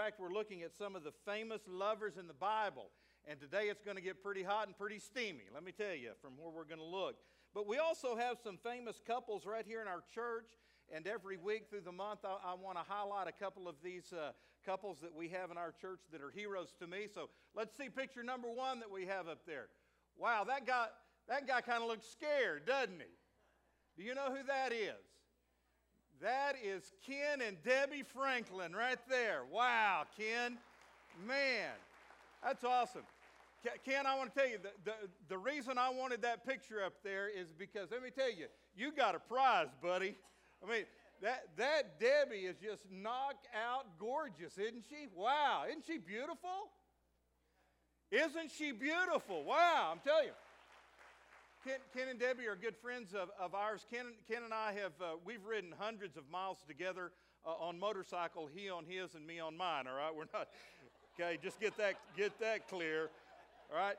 fact, we're looking at some of the famous lovers in the Bible. And today it's going to get pretty hot and pretty steamy, let me tell you, from where we're going to look. But we also have some famous couples right here in our church. And every week through the month, I, I want to highlight a couple of these uh, couples that we have in our church that are heroes to me. So let's see picture number one that we have up there. Wow, that guy, that guy kind of looks scared, doesn't he? Do you know who that is? That is Ken and Debbie Franklin right there. Wow, Ken. Man, that's awesome. Ken, I want to tell you, the, the, the reason I wanted that picture up there is because, let me tell you, you got a prize, buddy. I mean, that, that Debbie is just knockout gorgeous, isn't she? Wow, isn't she beautiful? Isn't she beautiful? Wow, I'm telling you. Ken, Ken and Debbie are good friends of, of ours. Ken, Ken and I have, uh, we've ridden hundreds of miles together uh, on motorcycle, he on his and me on mine, all right? We're not, okay, just get that, get that clear, all right?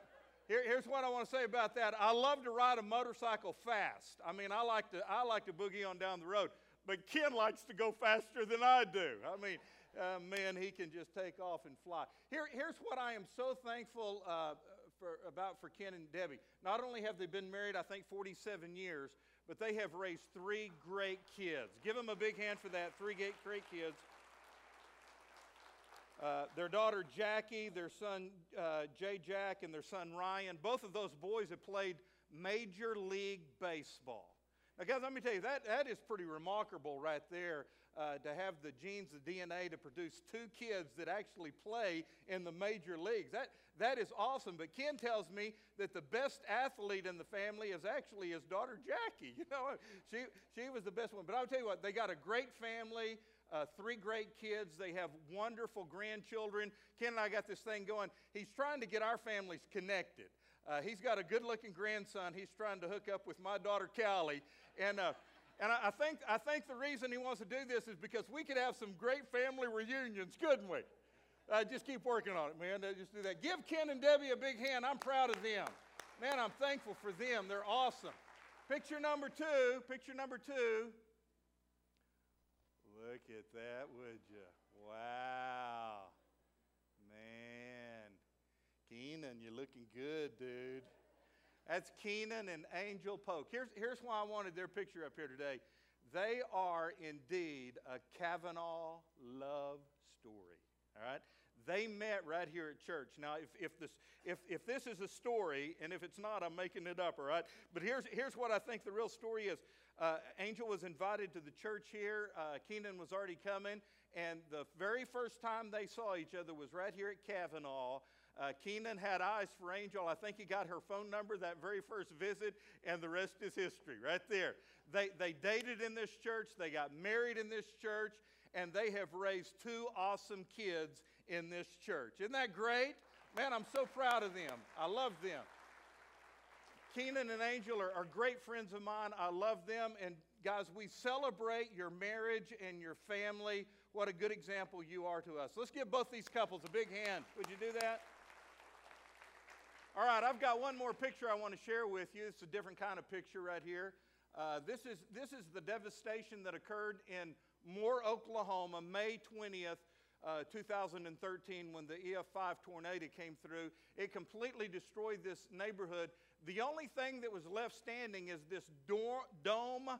Here, here's what I want to say about that. I love to ride a motorcycle fast. I mean, I like to, I like to boogie on down the road, but Ken likes to go faster than I do. I mean, uh, man, he can just take off and fly. Here, here's what I am so thankful uh, for, about for Ken and Debbie. Not only have they been married, I think, 47 years, but they have raised three great kids. Give them a big hand for that. Three great, great kids. Uh, their daughter Jackie, their son uh, Jay Jack, and their son Ryan, both of those boys have played Major League Baseball. Now, guys, let me tell you, that, that is pretty remarkable right there uh, to have the genes, the DNA to produce two kids that actually play in the major leagues. That, that is awesome. But Ken tells me that the best athlete in the family is actually his daughter, Jackie. You know, she, she was the best one. But I'll tell you what, they got a great family. Uh, three great kids. They have wonderful grandchildren. Ken and I got this thing going. He's trying to get our families connected. Uh, he's got a good looking grandson he's trying to hook up with my daughter, Callie. And, uh, and I, I, think, I think the reason he wants to do this is because we could have some great family reunions, couldn't we? Uh, just keep working on it, man. Uh, just do that. Give Ken and Debbie a big hand. I'm proud of them. Man, I'm thankful for them. They're awesome. Picture number two. Picture number two. Look at that, would you? Wow. Man. Keenan, you're looking good, dude. That's Keenan and Angel Polk. Here's, here's why I wanted their picture up here today. They are indeed a Cavanaugh love story. All right? They met right here at church. Now, if, if, this, if, if this is a story, and if it's not, I'm making it up, all right? But here's, here's what I think the real story is uh, Angel was invited to the church here, uh, Keenan was already coming, and the very first time they saw each other was right here at Cavanaugh. Uh, Keenan had eyes for Angel. I think he got her phone number that very first visit, and the rest is history right there. They, they dated in this church, they got married in this church, and they have raised two awesome kids in this church. Isn't that great? Man, I'm so proud of them. I love them. Keenan and Angel are, are great friends of mine. I love them. And guys, we celebrate your marriage and your family. What a good example you are to us. Let's give both these couples a big hand. Would you do that? All right, I've got one more picture I want to share with you. It's a different kind of picture right here. Uh, this, is, this is the devastation that occurred in Moore, Oklahoma, May 20th, uh, 2013, when the EF5 tornado came through. It completely destroyed this neighborhood. The only thing that was left standing is this dome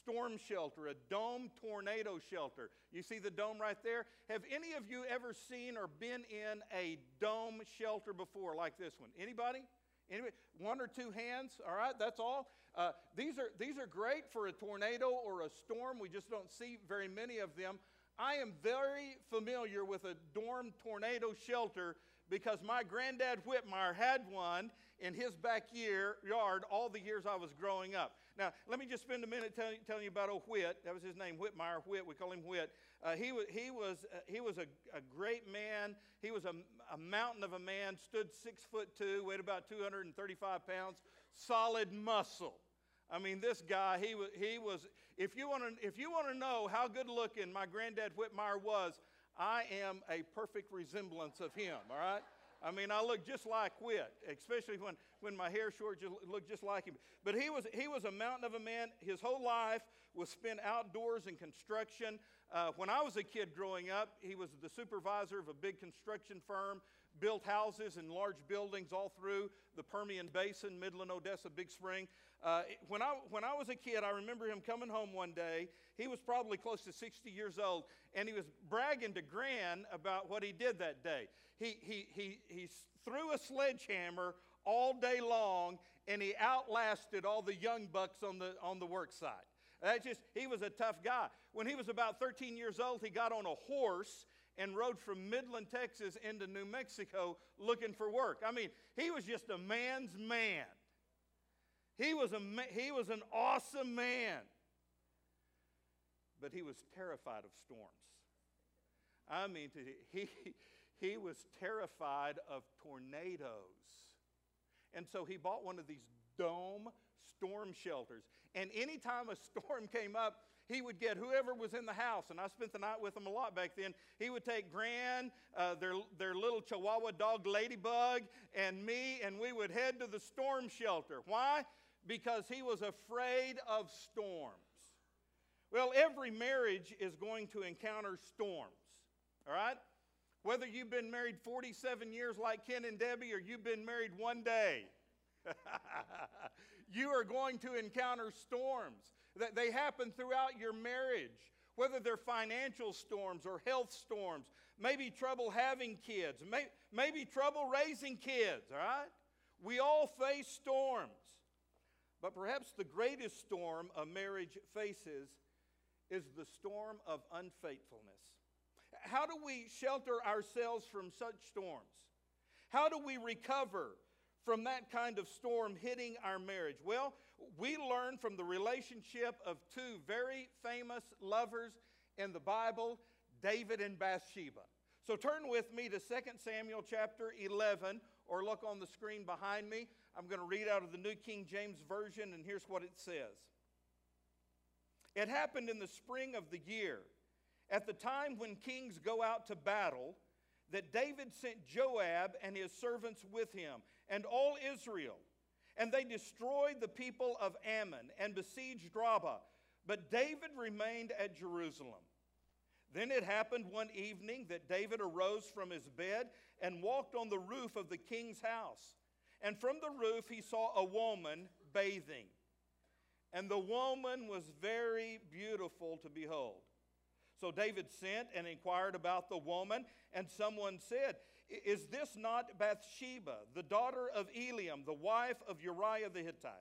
storm shelter, a dome tornado shelter. You see the dome right there? Have any of you ever seen or been in a dome shelter before like this one? Anybody? Anybody? One or two hands, all right, that's all. Uh, these, are, these are great for a tornado or a storm. We just don't see very many of them. I am very familiar with a dorm tornado shelter because my granddad Whitmire had one in his backyard all the years I was growing up. Now, let me just spend a minute telling, you about old Whit. That was his name, Whitmire Whit. We call him Whit. Uh, he was, he was, uh, he was a, a, great man. He was a, a mountain of a man, stood six foot two, weighed about 235 pounds, solid muscle. I mean, this guy, he was, he was if you want to if you want to know how good looking my granddad Whitmire was, I am a perfect resemblance of him, all right? I mean, I look just like Whit, especially when, when my hair short, just look just like him. But he was, he was a mountain of a man. His whole life was spent outdoors in construction. Uh, when I was a kid growing up, he was the supervisor of a big construction firm, built houses and large buildings all through the Permian Basin, Midland, Odessa, Big Spring. Uh, when, I, when I was a kid, I remember him coming home one day. He was probably close to 60 years old, and he was bragging to Gran about what he did that day. He, he, he, he threw a sledgehammer all day long, and he outlasted all the young bucks on the, on the work site. That just, he was a tough guy. When he was about 13 years old, he got on a horse and rode from Midland, Texas into New Mexico looking for work. I mean, he was just a man's man. He was, a, he was an awesome man. But he was terrified of storms. I mean, he, he was terrified of tornadoes. And so he bought one of these dome storm shelters. And anytime a storm came up, he would get whoever was in the house, and I spent the night with him a lot back then. He would take Gran, uh, their, their little Chihuahua dog Ladybug, and me, and we would head to the storm shelter. Why? Because he was afraid of storms. Well, every marriage is going to encounter storms, all right? Whether you've been married 47 years like Ken and Debbie or you've been married one day, you are going to encounter storms. That they happen throughout your marriage, whether they're financial storms or health storms, maybe trouble having kids, may, maybe trouble raising kids, all right? We all face storms. But perhaps the greatest storm a marriage faces is the storm of unfaithfulness. How do we shelter ourselves from such storms? How do we recover from that kind of storm hitting our marriage? Well, we learn from the relationship of two very famous lovers in the Bible, David and Bathsheba. So turn with me to 2 Samuel chapter 11, or look on the screen behind me. I'm going to read out of the New King James Version, and here's what it says It happened in the spring of the year, at the time when kings go out to battle, that David sent Joab and his servants with him and all Israel. And they destroyed the people of Ammon and besieged Rabbah. But David remained at Jerusalem. Then it happened one evening that David arose from his bed and walked on the roof of the king's house. And from the roof he saw a woman bathing. And the woman was very beautiful to behold. So David sent and inquired about the woman, and someone said, is this not Bathsheba, the daughter of Eliam, the wife of Uriah the Hittite?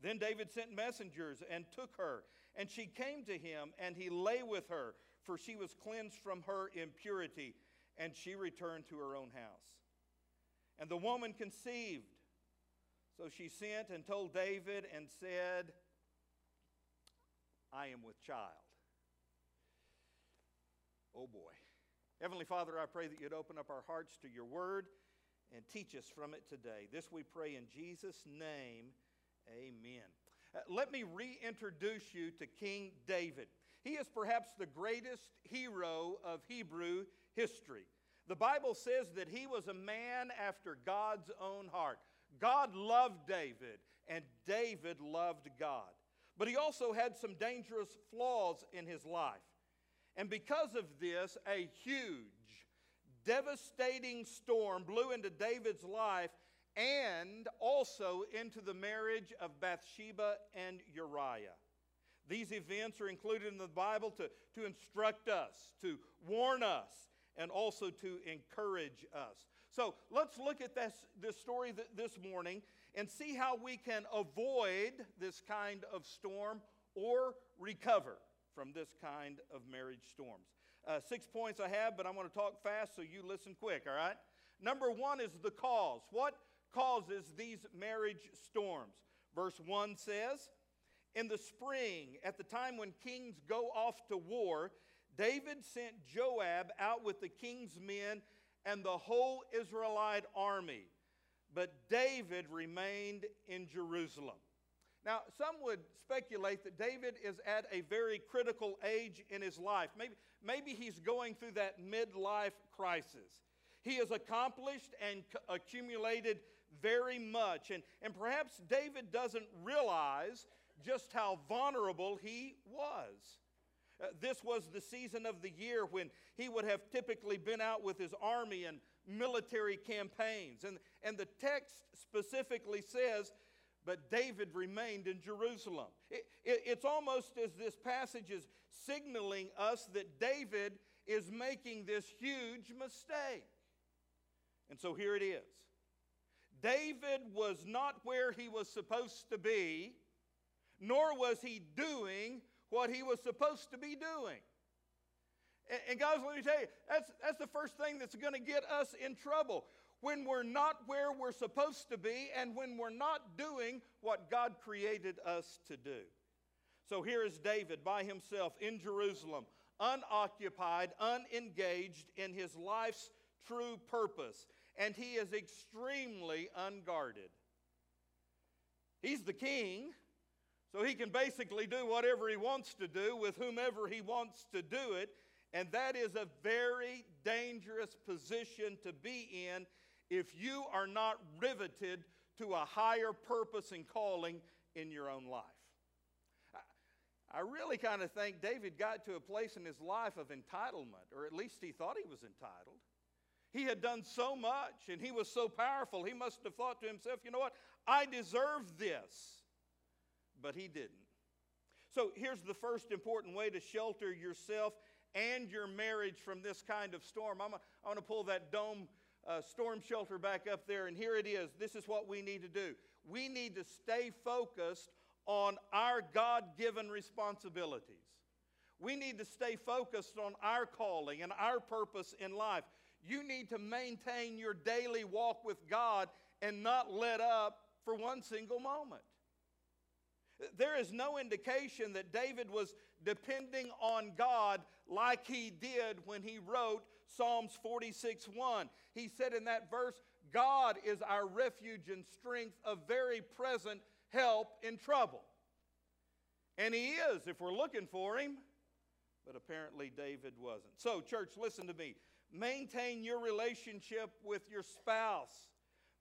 Then David sent messengers and took her, and she came to him, and he lay with her, for she was cleansed from her impurity, and she returned to her own house. And the woman conceived. So she sent and told David and said, I am with child. Oh boy. Heavenly Father, I pray that you'd open up our hearts to your word and teach us from it today. This we pray in Jesus' name. Amen. Uh, let me reintroduce you to King David. He is perhaps the greatest hero of Hebrew history. The Bible says that he was a man after God's own heart. God loved David, and David loved God. But he also had some dangerous flaws in his life. And because of this, a huge, devastating storm blew into David's life and also into the marriage of Bathsheba and Uriah. These events are included in the Bible to, to instruct us, to warn us, and also to encourage us. So let's look at this, this story th- this morning and see how we can avoid this kind of storm or recover from this kind of marriage storms. Uh, six points I have, but I'm going to talk fast so you listen quick, all right? Number one is the cause. What causes these marriage storms? Verse 1 says, In the spring, at the time when kings go off to war, David sent Joab out with the king's men and the whole Israelite army. But David remained in Jerusalem. Now, some would speculate that David is at a very critical age in his life. Maybe, maybe he's going through that midlife crisis. He has accomplished and accumulated very much. And, and perhaps David doesn't realize just how vulnerable he was. Uh, this was the season of the year when he would have typically been out with his army and military campaigns. And, and the text specifically says, but David remained in Jerusalem. It, it, it's almost as this passage is signaling us that David is making this huge mistake. And so here it is David was not where he was supposed to be, nor was he doing what he was supposed to be doing. And, guys, let me tell you, that's, that's the first thing that's going to get us in trouble. When we're not where we're supposed to be, and when we're not doing what God created us to do. So here is David by himself in Jerusalem, unoccupied, unengaged in his life's true purpose and he is extremely unguarded. He's the king, so he can basically do whatever he wants to do with whomever he wants to do it, and that is a very dangerous position to be in if you are not riveted to a higher purpose and calling in your own life. I really kind of think David got to a place in his life of entitlement, or at least he thought he was entitled. He had done so much and he was so powerful, he must have thought to himself, you know what? I deserve this. But he didn't. So here's the first important way to shelter yourself and your marriage from this kind of storm. I'm going to pull that dome uh, storm shelter back up there, and here it is. This is what we need to do. We need to stay focused on our God given responsibilities. We need to stay focused on our calling and our purpose in life you need to maintain your daily walk with God and not let up for one single moment. There is no indication that David was depending on God like he did when he wrote Psalms 46 1. He said in that verse, God is our refuge and strength, a very present help in trouble. And he is if we're looking for him, but apparently David wasn't. So, church, listen to me. Maintain your relationship with your spouse.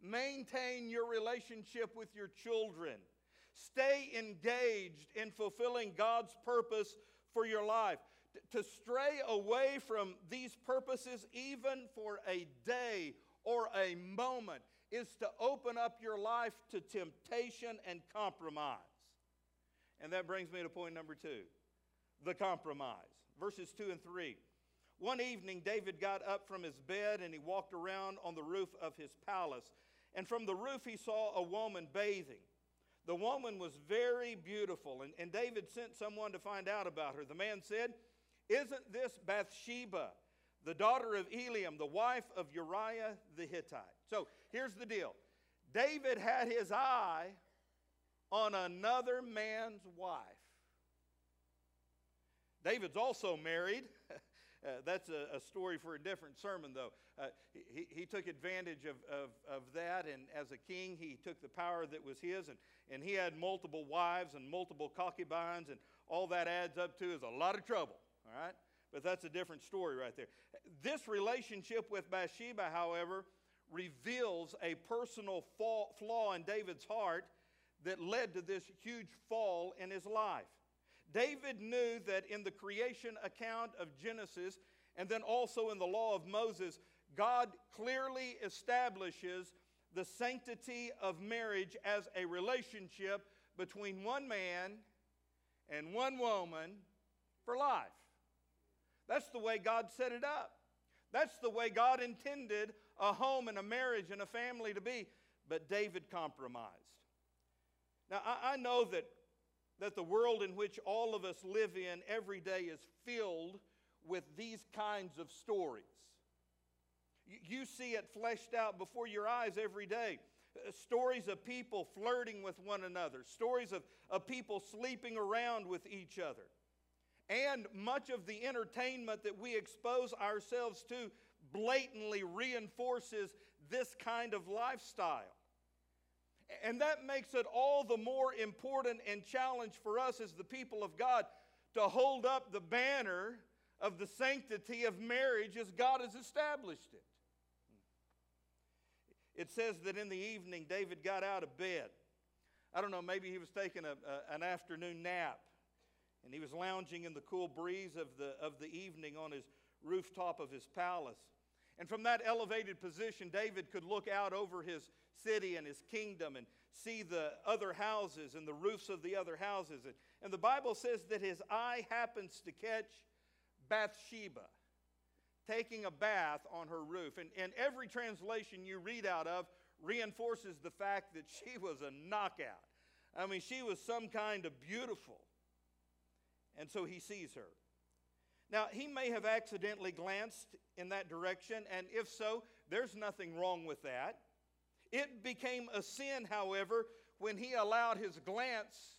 Maintain your relationship with your children. Stay engaged in fulfilling God's purpose for your life. To stray away from these purposes, even for a day or a moment, is to open up your life to temptation and compromise. And that brings me to point number two the compromise. Verses 2 and 3. One evening, David got up from his bed and he walked around on the roof of his palace. And from the roof, he saw a woman bathing. The woman was very beautiful, and, and David sent someone to find out about her. The man said, Isn't this Bathsheba, the daughter of Eliam, the wife of Uriah the Hittite? So here's the deal David had his eye on another man's wife. David's also married. Uh, that's a, a, story for a different sermon, though. Uh, he, he took advantage of, of, of that, and as a king, he took the power that was his, and, and he had multiple wives and multiple concubines, and all that adds up to is a lot of trouble, all right? But that's a different story right there. This relationship with Bathsheba, however, reveals a personal flaw in David's heart that led to this huge fall in his life. David knew that in the creation account of Genesis and then also in the law of Moses, God clearly establishes the sanctity of marriage as a relationship between one man and one woman for life. That's the way God set it up. That's the way God intended a home and a marriage and a family to be. But David compromised. Now, I, I know that that the world in which all of us live in every day is filled with these kinds of stories. You see it fleshed out before your eyes every day. Uh, stories of people flirting with one another, stories of, of people sleeping around with each other. And much of the entertainment that we expose ourselves to blatantly reinforces this kind of lifestyle. And that makes it all the more important and challenge for us as the people of God to hold up the banner of the sanctity of marriage as God has established it. It says that in the evening, David got out of bed. I don't know, maybe he was taking a, a, an afternoon nap. And he was lounging in the cool breeze of the, of the evening on his rooftop of his palace. And from that elevated position, David could look out over his city and his kingdom and see the other houses and the roofs of the other houses. And the Bible says that his eye happens to catch Bathsheba taking a bath on her roof. And, and every translation you read out of reinforces the fact that she was a knockout. I mean, she was some kind of beautiful. And so he sees her. Now, he may have accidentally glanced in that direction, and if so, there's nothing wrong with that. It became a sin, however, when he allowed his glance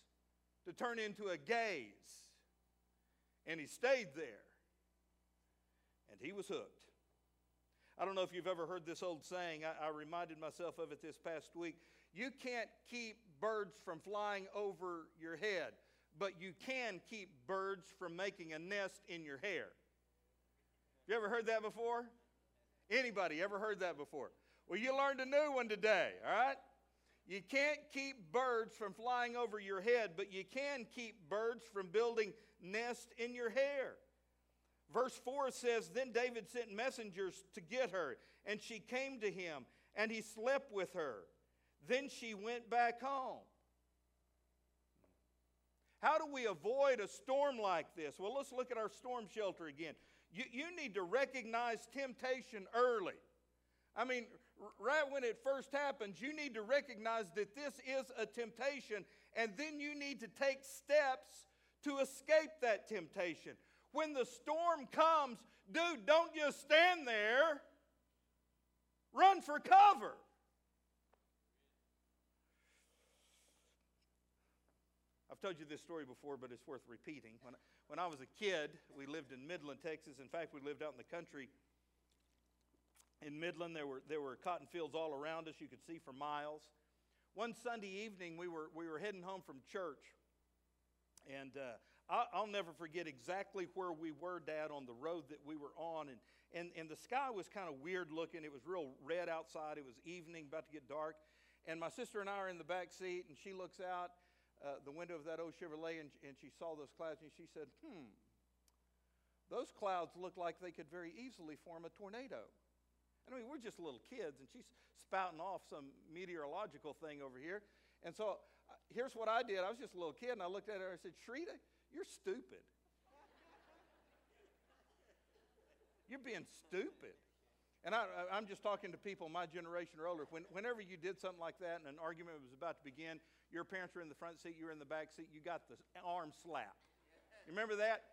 to turn into a gaze. And he stayed there. And he was hooked. I don't know if you've ever heard this old saying. I, I, reminded myself of it this past week. You can't keep birds from flying over your head, but you can keep birds from making a nest in your hair. You ever heard that before? Anybody ever heard that before? Well, you learned a new one today, all right? You can't keep birds from flying over your head, but you can keep birds from building nests in your hair. Verse 4 says Then David sent messengers to get her, and she came to him, and he slept with her. Then she went back home. How do we avoid a storm like this? Well, let's look at our storm shelter again. You, you need to recognize temptation early. I mean, right when it first happens, you need to recognize that this is a temptation, and then you need to take steps to escape that temptation. When the storm comes, dude, don't just stand there. Run for cover. I've told you this story before, but it's worth repeating. When, when I was a kid, we lived in Midland, Texas. In fact, we lived out in the country. In Midland, there were, there were cotton fields all around us. You could see for miles. One Sunday evening, we were, we were heading home from church. And uh, I'll never forget exactly where we were, Dad, on the road that we were on. And, and, and the sky was kind of weird looking. It was real red outside. It was evening, about to get dark. And my sister and I are in the back seat, and she looks out uh, the window of that old Chevrolet, and, and she saw those clouds, and she said, Hmm, those clouds look like they could very easily form a tornado. And I mean, we're just little kids, and she's spouting off some meteorological thing over here. And so uh, here's what I did. I was just a little kid, and I looked at her and I said, Shrita, you're stupid. You're being stupid. And I, am just talking to people my generation or older. When, whenever you did something like that and an argument was about to begin, your parents were in the front seat, you were in the back seat, you got the arm slap. You remember that?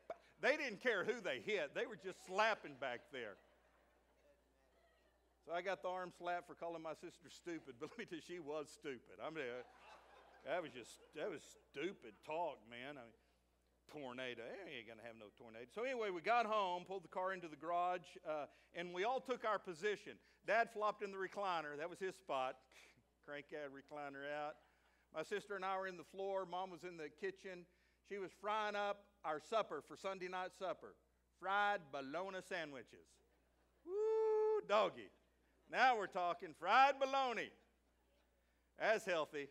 They didn't care who they hit, they were just slapping back there. So I got the arm slap for calling my sister stupid, but me she was stupid. I mean, that was just, that was stupid talk, man. I mean, tornado. Eh, ain't going to have no tornado. So, anyway, we got home, pulled the car into the garage, uh, and we all took our position. Dad flopped in the recliner. That was his spot. Crank that recliner out. My sister and I were in the floor. Mom was in the kitchen. She was frying up our supper for Sunday night supper fried bologna sandwiches. Woo, doggy. Now we're talking fried bologna. That's healthy.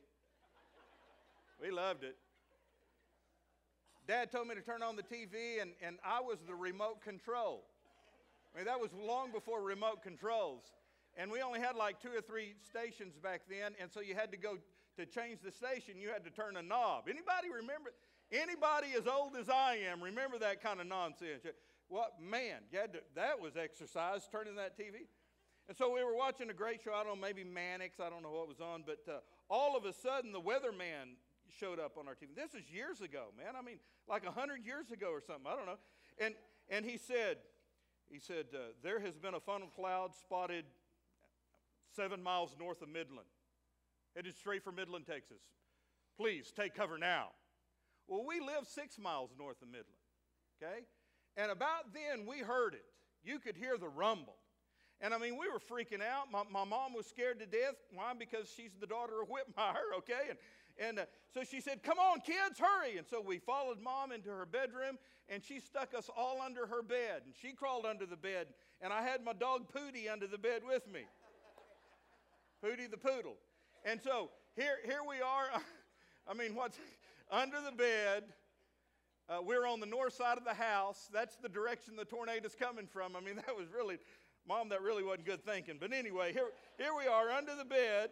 We loved it. Dad told me to turn on the TV, and, and I was the remote control. I mean, that was long before remote controls. And we only had like two or three stations back then, and so you had to go to change the station, you had to turn a knob. Anybody remember? Anybody as old as I am remember that kind of nonsense? What man, you had to, that was exercise, turning that TV. And so we were watching a great show. I don't know, maybe Mannix. I don't know what was on, but uh, all of a sudden the weatherman showed up on our TV. This is years ago, man. I mean, like 100 years ago or something. I don't know. And, and he said, he said, uh, there has been a funnel cloud spotted seven miles north of Midland, headed straight for Midland, Texas. Please take cover now. Well, we live six miles north of Midland, okay? And about then, we heard it. You could hear the rumble. And I mean, we were freaking out. My, my mom was scared to death. Why? Because she's the daughter of Whitmire, okay? And, and uh, so she said, Come on, kids, hurry. And so we followed mom into her bedroom, and she stuck us all under her bed. And she crawled under the bed, and I had my dog Pootie under the bed with me. Pootie the poodle. And so here, here we are. I mean, what's under the bed? Uh, we're on the north side of the house. That's the direction the tornado's coming from. I mean, that was really, Mom, that really wasn't good thinking. But anyway, here, here we are under the bed,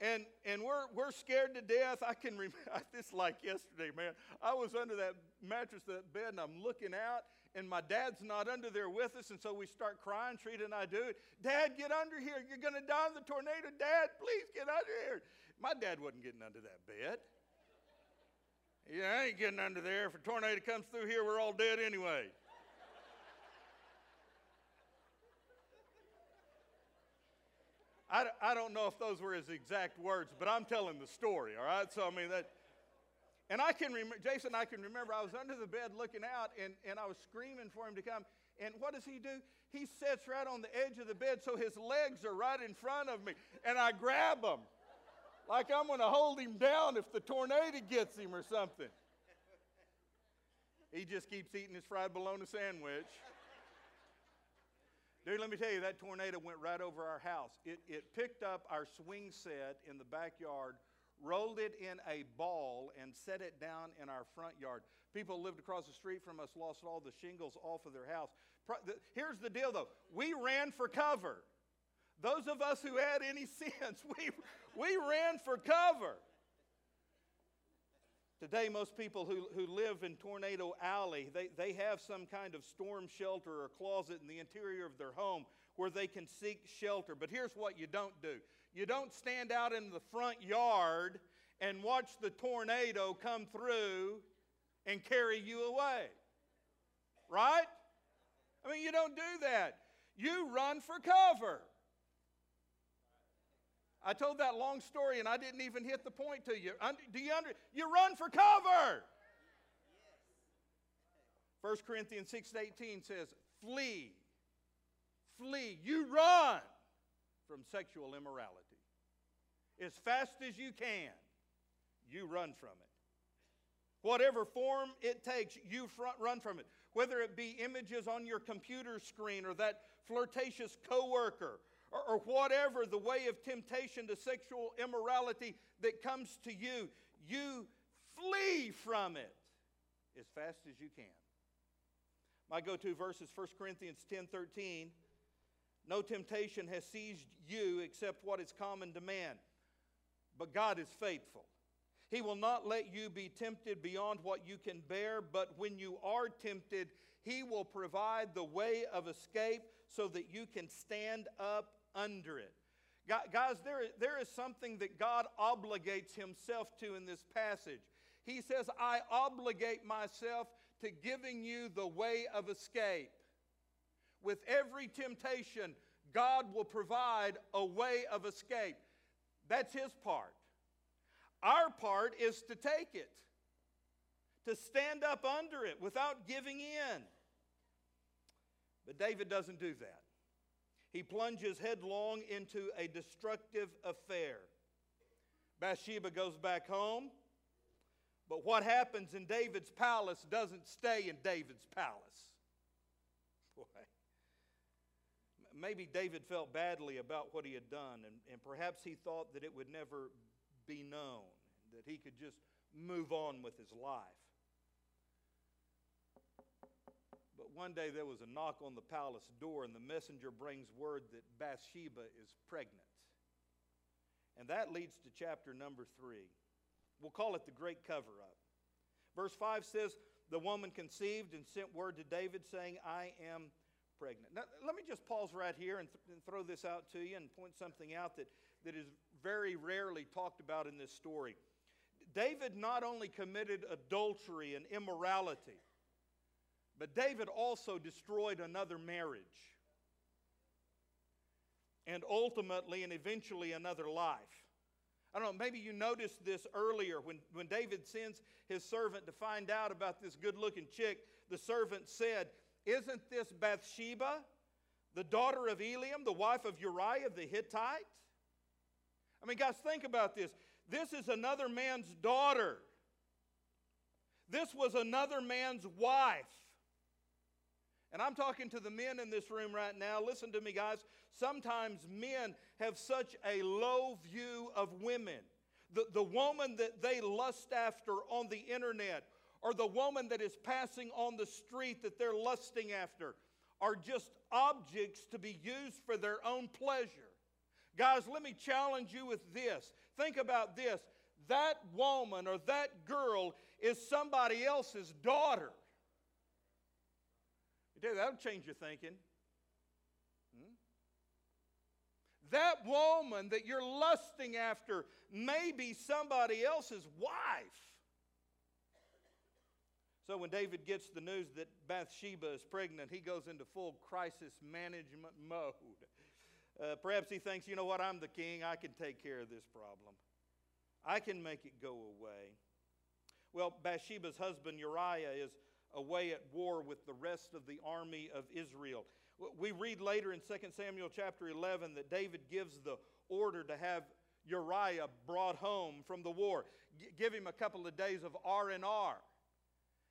and, and we're, we're scared to death. I can remember, this like yesterday, man. I was under that mattress, that bed, and I'm looking out, and my dad's not under there with us, and so we start crying. Treat and I do it. Dad, get under here. You're going to die in the tornado. Dad, please get under here. My dad wasn't getting under that bed. Yeah, I ain't getting under there. If a tornado comes through here, we're all dead anyway. I, I don't know if those were his exact words, but I'm telling the story, all right? So, I mean, that. And I can remember, Jason, I can remember I was under the bed looking out and, and I was screaming for him to come. And what does he do? He sits right on the edge of the bed so his legs are right in front of me. And I grab him like I'm going to hold him down if the tornado gets him or something. He just keeps eating his fried bologna sandwich. Dude, let me tell you, that tornado went right over our house. It, it picked up our swing set in the backyard, rolled it in a ball, and set it down in our front yard. People lived across the street from us lost all the shingles off of their house. Here's the deal, though we ran for cover. Those of us who had any sense, we, we ran for cover. Today, most people who, who live in Tornado Alley, they, they have some kind of storm shelter or closet in the interior of their home where they can seek shelter. But here's what you don't do you don't stand out in the front yard and watch the tornado come through and carry you away. Right? I mean, you don't do that. You run for cover. I told that long story and I didn't even hit the point to you. Do you under, you run for cover. 1 Corinthians 6:18 says, "Flee. Flee. You run from sexual immorality. As fast as you can, you run from it. Whatever form it takes, you front, run from it. Whether it be images on your computer screen or that flirtatious coworker or, or whatever the way of temptation to sexual immorality that comes to you, you flee from it as fast as you can. My go to verse is 1 Corinthians 10 13. No temptation has seized you except what is common to man. But God is faithful. He will not let you be tempted beyond what you can bear, but when you are tempted, He will provide the way of escape so that you can stand up under it. Guys, there, there is something that God obligates himself to in this passage. He says, I obligate myself to giving you the way of escape. With every temptation, God will provide a way of escape. That's his part. Our part is to take it, to stand up under it without giving in. But David doesn't do that he plunges headlong into a destructive affair. Bathsheba goes back home, but what happens in David's palace doesn't stay in David's palace. Boy. Maybe David felt badly about what he had done, and, and perhaps he thought that it would never be known, that he could just move on with his life. But one day there was a knock on the palace door, and the messenger brings word that Bathsheba is pregnant. And that leads to chapter number three. We'll call it the great cover up. Verse 5 says, The woman conceived and sent word to David saying, I am pregnant. Now, let me just pause right here and, th- and throw this out to you and point something out that, that is very rarely talked about in this story. David not only committed adultery and immorality, but David also destroyed another marriage. And ultimately and eventually another life. I don't know, maybe you noticed this earlier when, when David sends his servant to find out about this good looking chick. The servant said, Isn't this Bathsheba, the daughter of Eliam, the wife of Uriah the Hittite? I mean, guys, think about this. This is another man's daughter. This was another man's wife. And I'm talking to the men in this room right now. Listen to me, guys. Sometimes men have such a low view of women. The, the woman that they lust after on the internet, or the woman that is passing on the street that they're lusting after are just objects to be used for their own pleasure. Guys, let me challenge you with this. Think about this. That woman or that girl is somebody else's daughter. That'll change your thinking. Hmm? That woman that you're lusting after may be somebody else's wife. So when David gets the news that Bathsheba is pregnant, he goes into full crisis management mode. Uh, perhaps he thinks, you know what, I'm the king. I can take care of this problem. I can make it go away. Well, Bathsheba's husband Uriah is away at war with the rest of the army of Israel. We read later in 2 Samuel chapter 11 that David gives the order to have Uriah brought home from the war. G- give him a couple of days of R&R.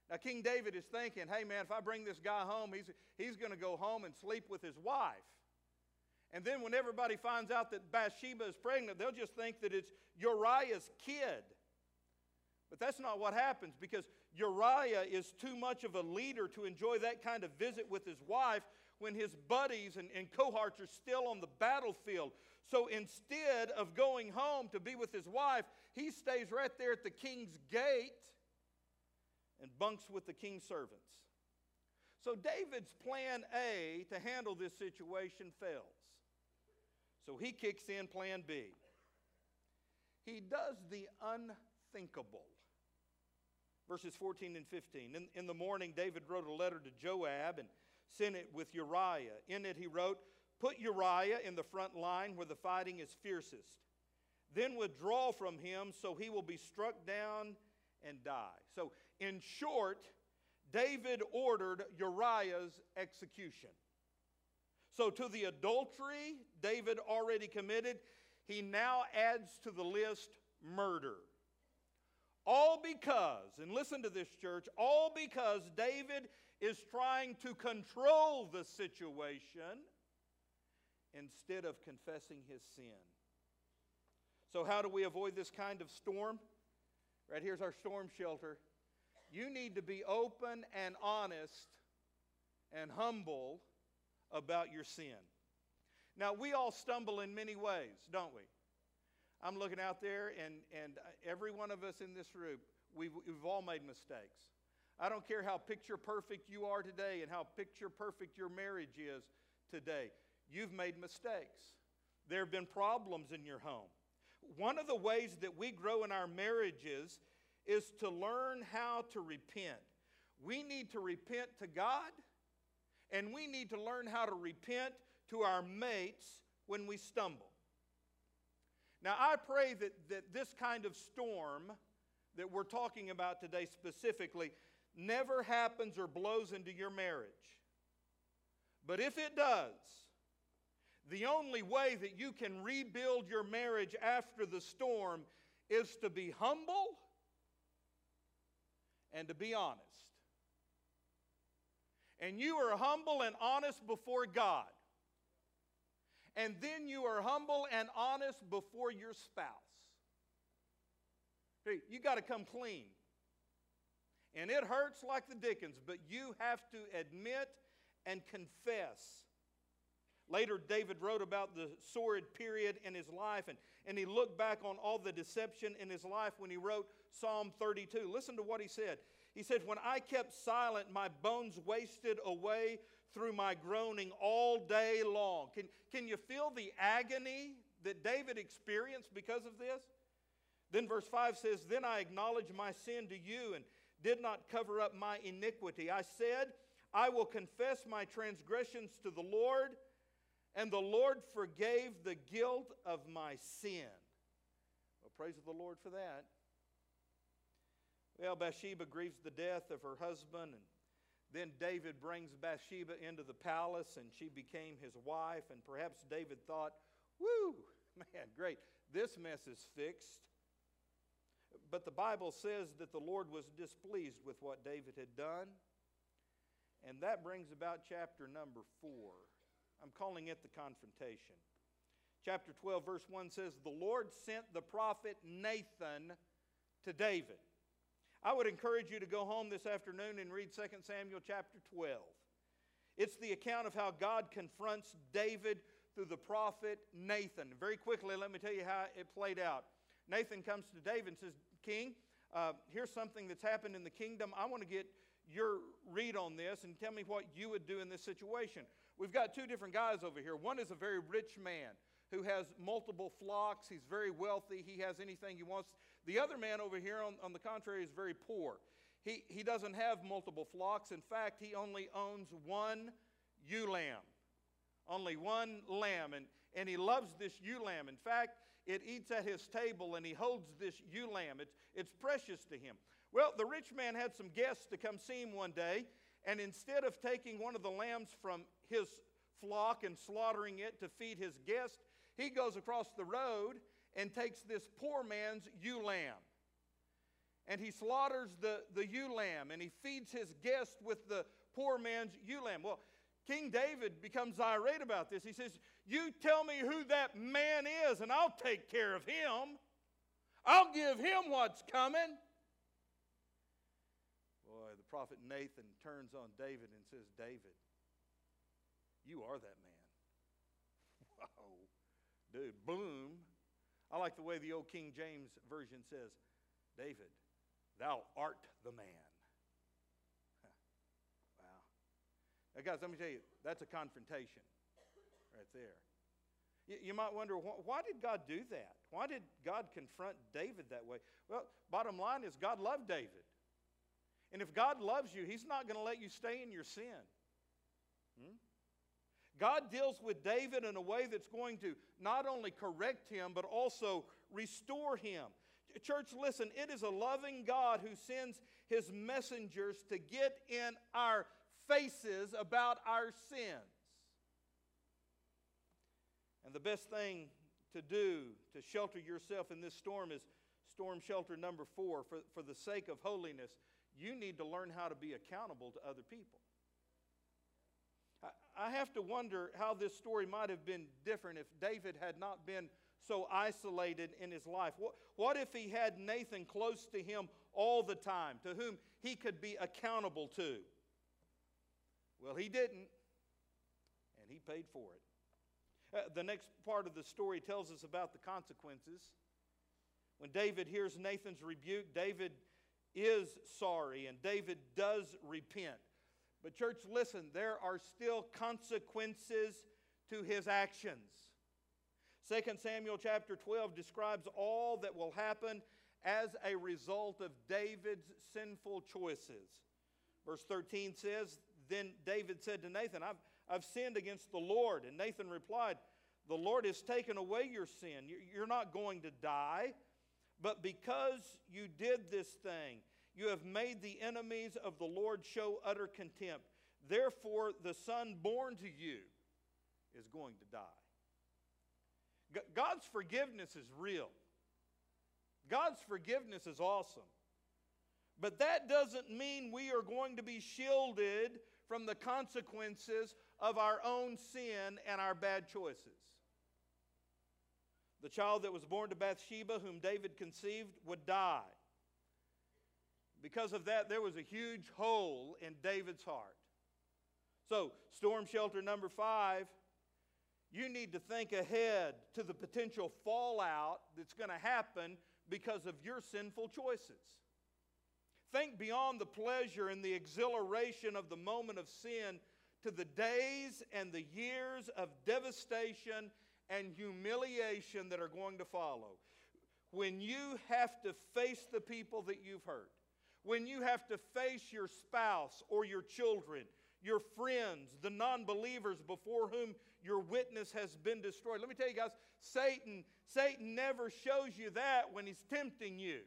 Now, King David is thinking, hey, man, if I bring this guy home, he's, he's going to go home and sleep with his wife. And then when everybody finds out that Bathsheba is pregnant, they'll just think that it's Uriah's kid. But that's not what happens because Uriah is too much of a leader to enjoy that kind of visit with his wife when his buddies and, and cohorts are still on the battlefield. So instead of going home to be with his wife, he stays right there at the king's gate and bunks with the king's servants. So David's plan A to handle this situation fails. So he kicks in plan B. He does the unthinkable. Verses 14 and 15. In, in the morning, David wrote a letter to Joab and sent it with Uriah. In it, he wrote, Put Uriah in the front line where the fighting is fiercest. Then withdraw from him so he will be struck down and die. So in short, David ordered Uriah's execution. So, to the adultery David already committed, he now adds to the list murder. All because, and listen to this, church, all because David is trying to control the situation instead of confessing his sin. So, how do we avoid this kind of storm? Right here's our storm shelter. You need to be open and honest and humble about your sin. Now, we all stumble in many ways, don't we? I'm looking out there, and, and uh, every one of us in this room, we've, we've all made mistakes. I don't care how picture perfect you are today and how picture perfect your marriage is today. You've made mistakes. There have been problems in your home. One of the ways that we grow in our marriages is to learn how to repent. We need to repent to God, and we need to learn how to repent to our mates when we stumble. Now, I pray that, that this kind of storm that we're talking about today specifically never happens or blows into your marriage. But if it does, the only way that you can rebuild your marriage after the storm is to be humble and to be honest. And you are humble and honest before God. And then you are humble and honest before your spouse. Hey, you got to come clean. And it hurts like the Dickens, but you have to admit and confess. Later, David wrote about the sordid period in his life, and, and he looked back on all the deception in his life when he wrote Psalm 32. Listen to what he said. He said, When I kept silent, my bones wasted away through my groaning all day long. Can, can you feel the agony that David experienced because of this? Then verse 5 says, Then I acknowledged my sin to you and did not cover up my iniquity. I said, I will confess my transgressions to the Lord, and the Lord forgave the guilt of my sin. Well, praise the Lord for that. Well, Bathsheba grieves the death of her husband, and then David brings Bathsheba into the palace, and she became his wife. And perhaps David thought, whoo, man, great, this mess is fixed. But the Bible says that the Lord was displeased with what David had done. And that brings about chapter number four. I'm calling it the confrontation. Chapter 12, verse 1 says, The Lord sent the prophet Nathan to David. I would encourage you to go home this afternoon and read 2 Samuel chapter 12. It's the account of how God confronts David through the prophet Nathan. Very quickly, let me tell you how it played out. Nathan comes to David and says, King, uh, here's something that's happened in the kingdom. I want to get your read on this and tell me what you would do in this situation. We've got two different guys over here. One is a very rich man who has multiple flocks. He's very wealthy. He has anything he wants. The other man over here, on, on the contrary, is very poor. He, he doesn't have multiple flocks. In fact, he only owns one ewe lamb. Only one lamb. And, and he loves this ewe lamb. In fact, it eats at his table and he holds this ewe lamb. It's, it's precious to him. Well, the rich man had some guests to come see him one day, and instead of taking one of the lambs from his flock and slaughtering it to feed his guest, he goes across the road and takes this poor man's ewe lamb. And he slaughters the, the ewe lamb and he feeds his guest with the poor man's ewe lamb. Well, King David becomes irate about this. He says, You tell me who that man is, and I'll take care of him. I'll give him what's coming. Boy, the prophet Nathan turns on David and says, David, you are that man. Wow. Dude, boom. I like the way the old King James Version says, David, thou art the man. Wow. Now, guys, let me tell you, that's a confrontation right there. You, you might wonder, why did God do that? Why did God confront David that way? Well, bottom line is, God loved David. And if God loves you, He's not going to let you stay in your sin. Hmm? God deals with David in a way that's going to not only correct him, but also restore him. Church, listen, it is a loving God who sends his messengers to get in our faces about our sins. And the best thing to do to shelter yourself in this storm is storm shelter number four. For, for the sake of holiness, you need to learn how to be accountable to other people. I have to wonder how this story might have been different if David had not been so isolated in his life. What, what if he had Nathan close to him all the time, to whom he could be accountable to? Well, he didn't, and he paid for it. Uh, the next part of the story tells us about the consequences. When David hears Nathan's rebuke, David is sorry and David does repent. But, church, listen, there are still consequences to his actions. 2 Samuel chapter 12 describes all that will happen as a result of David's sinful choices. Verse 13 says, Then David said to Nathan, I've, I've sinned against the Lord. And Nathan replied, The Lord has taken away your sin. You're not going to die. But because you did this thing, you have made the enemies of the Lord show utter contempt. Therefore, the son born to you is going to die. God's forgiveness is real. God's forgiveness is awesome. But that doesn't mean we are going to be shielded from the consequences of our own sin and our bad choices. The child that was born to Bathsheba, whom David conceived, would die. Because of that, there was a huge hole in David's heart. So, storm shelter number five, you need to think ahead to the potential fallout that's going to happen because of your sinful choices. Think beyond the pleasure and the exhilaration of the moment of sin to the days and the years of devastation and humiliation that are going to follow. When you have to face the people that you've hurt, when you have to face your spouse or your children, your friends, the non believers before whom your witness has been destroyed. Let me tell you guys, Satan, Satan never shows you that when he's tempting you.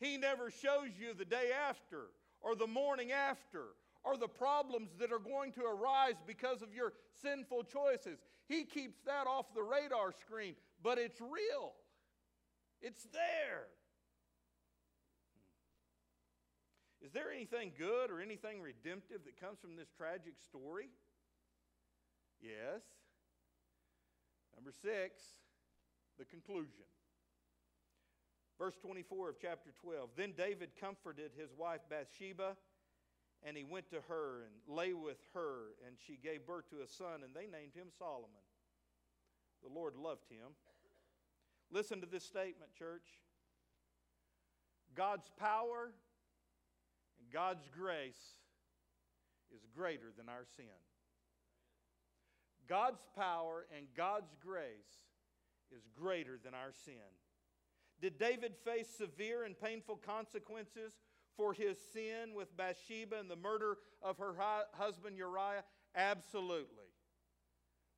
He never shows you the day after or the morning after or the problems that are going to arise because of your sinful choices. He keeps that off the radar screen, but it's real. It's there. Is there anything good or anything redemptive that comes from this tragic story? Yes. Number six, the conclusion. Verse 24 of chapter 12 Then David comforted his wife Bathsheba, and he went to her and lay with her, and she gave birth to a son, and they named him Solomon. The Lord loved him. Listen to this statement, church. God's power and God's grace is greater than our sin. God's power and God's grace is greater than our sin. Did David face severe and painful consequences for his sin with Bathsheba and the murder of her husband Uriah? Absolutely.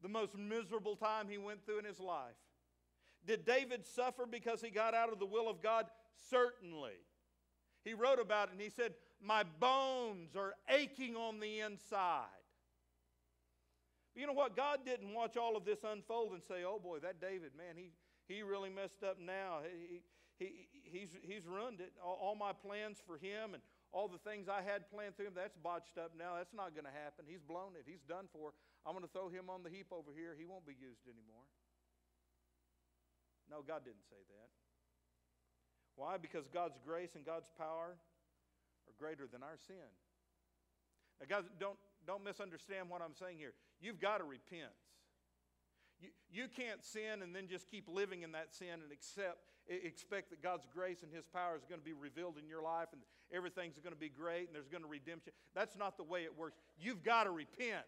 The most miserable time he went through in his life. Did David suffer because he got out of the will of God? Certainly. He wrote about it and he said, My bones are aching on the inside. But you know what? God didn't watch all of this unfold and say, Oh boy, that David, man, he, he really messed up now. He, he, he's, he's ruined it. All, all my plans for him and all the things I had planned through him, that's botched up now. That's not going to happen. He's blown it. He's done for. I'm going to throw him on the heap over here. He won't be used anymore. No, God didn't say that. Why? Because God's grace and God's power are greater than our sin. Now, guys, don't, don't misunderstand what I'm saying here. You've got to repent. You, you can't sin and then just keep living in that sin and accept, expect that God's grace and His power is going to be revealed in your life and everything's going to be great and there's going to be redemption. That's not the way it works. You've got to repent.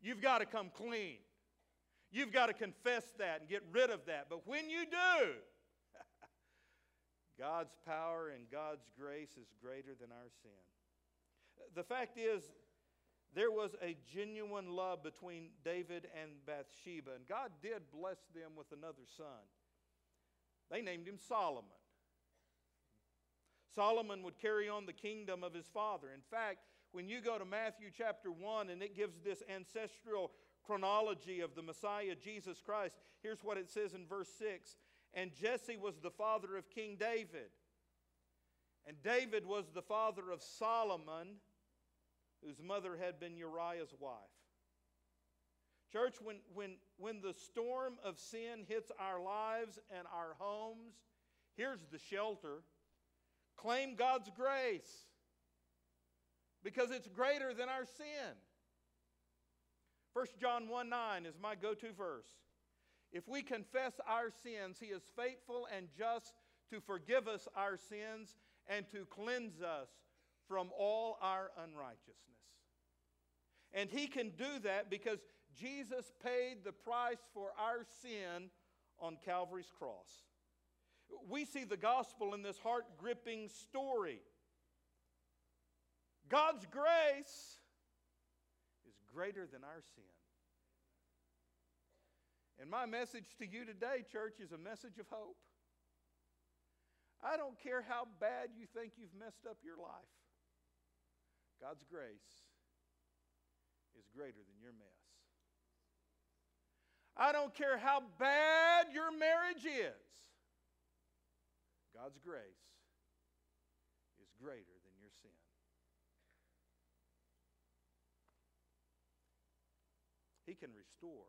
You've got to come clean. You've got to confess that and get rid of that. But when you do, God's power and God's grace is greater than our sin. The fact is, there was a genuine love between David and Bathsheba, and God did bless them with another son. They named him Solomon. Solomon would carry on the kingdom of his father. In fact, when you go to Matthew chapter 1 and it gives this ancestral chronology of the Messiah, Jesus Christ, here's what it says in verse 6 And Jesse was the father of King David. And David was the father of Solomon, whose mother had been Uriah's wife. Church, when, when, when the storm of sin hits our lives and our homes, here's the shelter. Claim God's grace because it's greater than our sin. 1 John 1 9 is my go to verse. If we confess our sins, he is faithful and just to forgive us our sins and to cleanse us from all our unrighteousness. And he can do that because Jesus paid the price for our sin on Calvary's cross. We see the gospel in this heart gripping story. God's grace is greater than our sin. And my message to you today, church, is a message of hope. I don't care how bad you think you've messed up your life, God's grace is greater than your mess. I don't care how bad your marriage is, God's grace is greater than your sin. He can restore.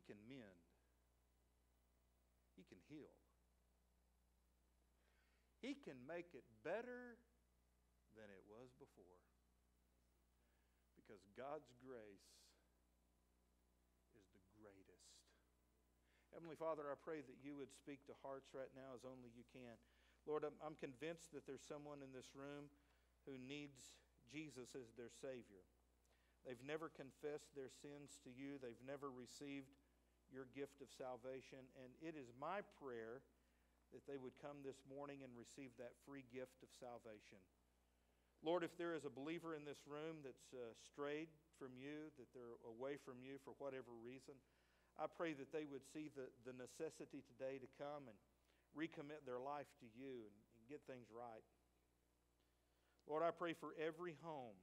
He can mend. He can heal. He can make it better than it was before. Because God's grace is the greatest. Heavenly Father, I pray that you would speak to hearts right now as only you can. Lord, I'm, I'm convinced that there's someone in this room who needs Jesus as their Savior. They've never confessed their sins to you, they've never received your gift of salvation. And it is my prayer that they would come this morning and receive that free gift of salvation. Lord, if there is a believer in this room that's uh, strayed from you, that they're away from you for whatever reason, I pray that they would see the, the necessity today to come and recommit their life to you and, and get things right. Lord, I pray for every home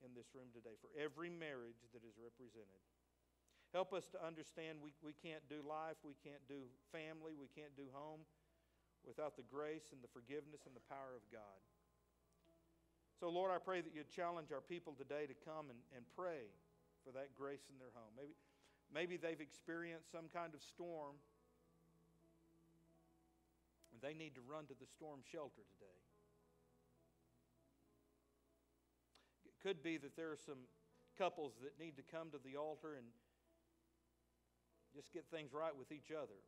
in this room today, for every marriage that is represented. Help us to understand we, we can't do life, we can't do family, we can't do home without the grace and the forgiveness and the power of God. So, Lord, I pray that you'd challenge our people today to come and, and pray for that grace in their home. Maybe, maybe they've experienced some kind of storm and they need to run to the storm shelter today. It could be that there are some couples that need to come to the altar and just get things right with each other.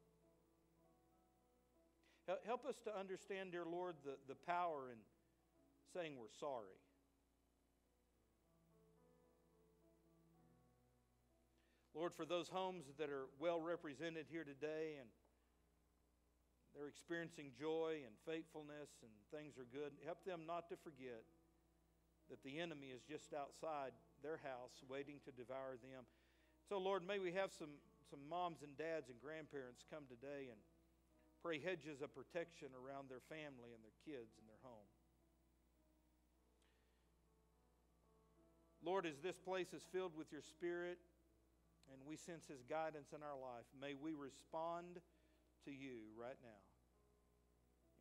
Help us to understand, dear Lord, the, the power in saying we're sorry. Lord, for those homes that are well represented here today and they're experiencing joy and faithfulness and things are good, help them not to forget that the enemy is just outside their house waiting to devour them. So, Lord, may we have some, some moms and dads and grandparents come today and pray hedges of protection around their family and their kids and their home. Lord, as this place is filled with your Spirit, and we sense His guidance in our life, may we respond to you right now.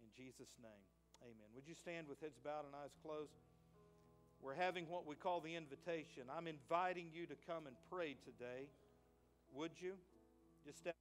In Jesus' name, amen. Would you stand with heads bowed and eyes closed? We're having what we call the invitation. I'm inviting you to come and pray today. Would you? Just step.